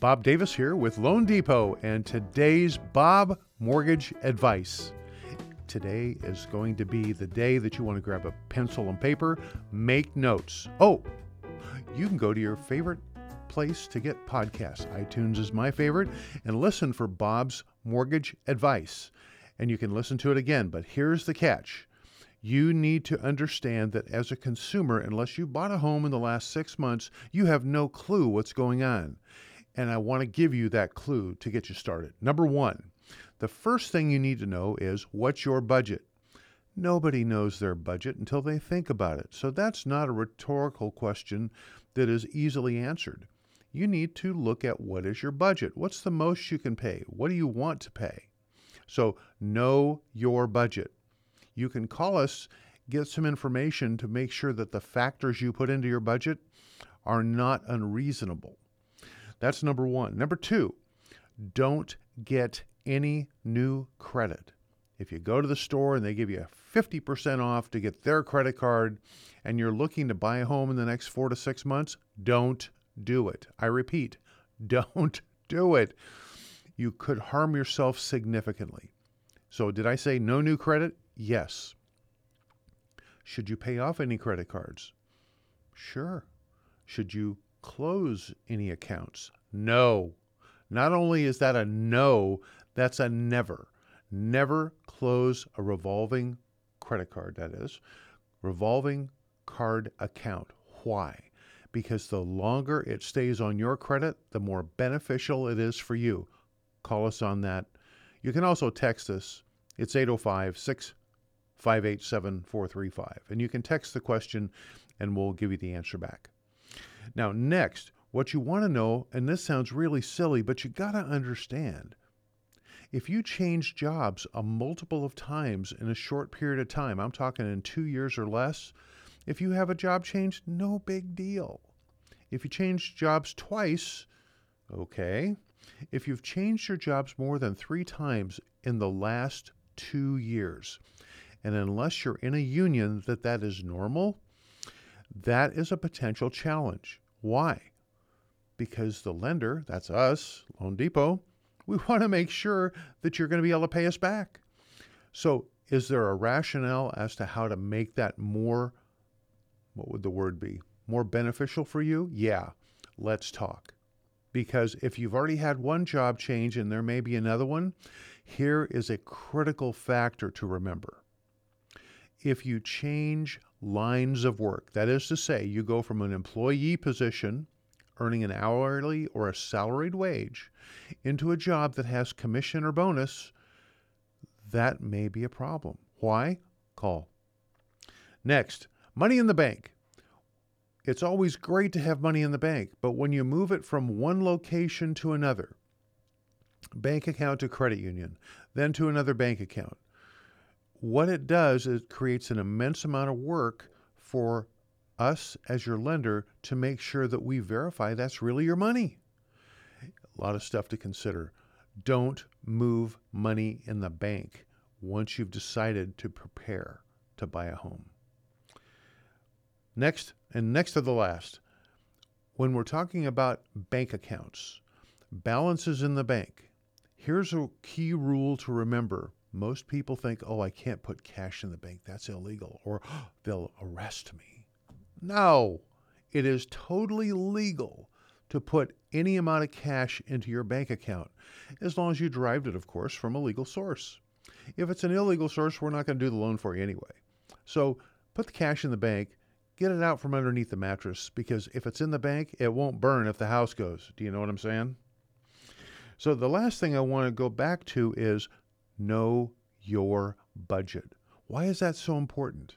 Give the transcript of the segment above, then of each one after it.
Bob Davis here with Loan Depot and today's Bob Mortgage Advice. Today is going to be the day that you want to grab a pencil and paper, make notes. Oh, you can go to your favorite place to get podcasts. iTunes is my favorite, and listen for Bob's Mortgage Advice. And you can listen to it again, but here's the catch you need to understand that as a consumer, unless you bought a home in the last six months, you have no clue what's going on. And I want to give you that clue to get you started. Number one, the first thing you need to know is what's your budget? Nobody knows their budget until they think about it. So that's not a rhetorical question that is easily answered. You need to look at what is your budget? What's the most you can pay? What do you want to pay? So know your budget you can call us, get some information to make sure that the factors you put into your budget are not unreasonable. That's number one. Number two, don't get any new credit. If you go to the store and they give you 50% off to get their credit card and you're looking to buy a home in the next four to six months, don't do it. I repeat, don't do it. You could harm yourself significantly. So, did I say no new credit? Yes. Should you pay off any credit cards? Sure. Should you close any accounts? No. Not only is that a no, that's a never. Never close a revolving credit card, that is, revolving card account. Why? Because the longer it stays on your credit, the more beneficial it is for you. Call us on that. You can also text us. It's 805 587 435. And you can text the question and we'll give you the answer back. Now, next, what you want to know, and this sounds really silly, but you got to understand if you change jobs a multiple of times in a short period of time, I'm talking in two years or less, if you have a job change, no big deal. If you change jobs twice, okay. If you've changed your jobs more than three times in the last two years, and unless you're in a union that that is normal, that is a potential challenge. Why? Because the lender, that's us, Loan Depot, we want to make sure that you're going to be able to pay us back. So, is there a rationale as to how to make that more, what would the word be, more beneficial for you? Yeah, let's talk. Because if you've already had one job change and there may be another one, here is a critical factor to remember if you change lines of work, that is to say, you go from an employee position earning an hourly or a salaried wage into a job that has commission or bonus, that may be a problem. Why? Call. Next, money in the bank. It's always great to have money in the bank, but when you move it from one location to another, bank account to credit union, then to another bank account, what it does is it creates an immense amount of work for us as your lender to make sure that we verify that's really your money. A lot of stuff to consider. Don't move money in the bank once you've decided to prepare to buy a home. Next, and next to the last, when we're talking about bank accounts, balances in the bank, here's a key rule to remember most people think, oh, I can't put cash in the bank. That's illegal. Or oh, they'll arrest me. No, it is totally legal to put any amount of cash into your bank account, as long as you derived it, of course, from a legal source. If it's an illegal source, we're not going to do the loan for you anyway. So put the cash in the bank, get it out from underneath the mattress, because if it's in the bank, it won't burn if the house goes. Do you know what I'm saying? So the last thing I want to go back to is know your budget. Why is that so important?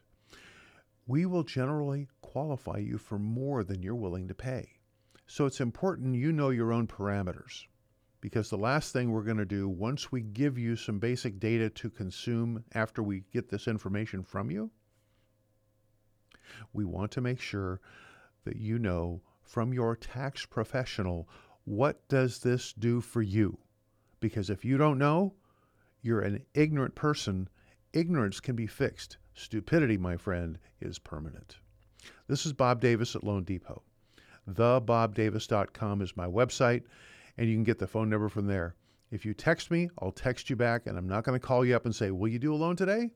We will generally qualify you for more than you're willing to pay. So it's important you know your own parameters because the last thing we're going to do once we give you some basic data to consume after we get this information from you, we want to make sure that you know from your tax professional what does this do for you? Because if you don't know, you're an ignorant person, ignorance can be fixed. Stupidity, my friend, is permanent. This is Bob Davis at Loan Depot. TheBobDavis.com is my website. and you can get the phone number from there. If you text me, I'll text you back, and I'm not going to call you up and say, Will you do a loan today?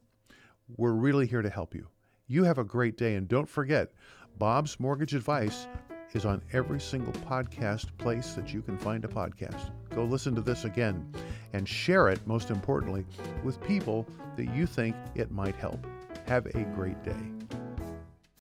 We're really here to help you. You have a great day, and don't forget, Bob's Mortgage Advice is on every single podcast place that you can find a podcast. Go listen to this again and share it, most importantly, with people that you think it might help. Have a great day.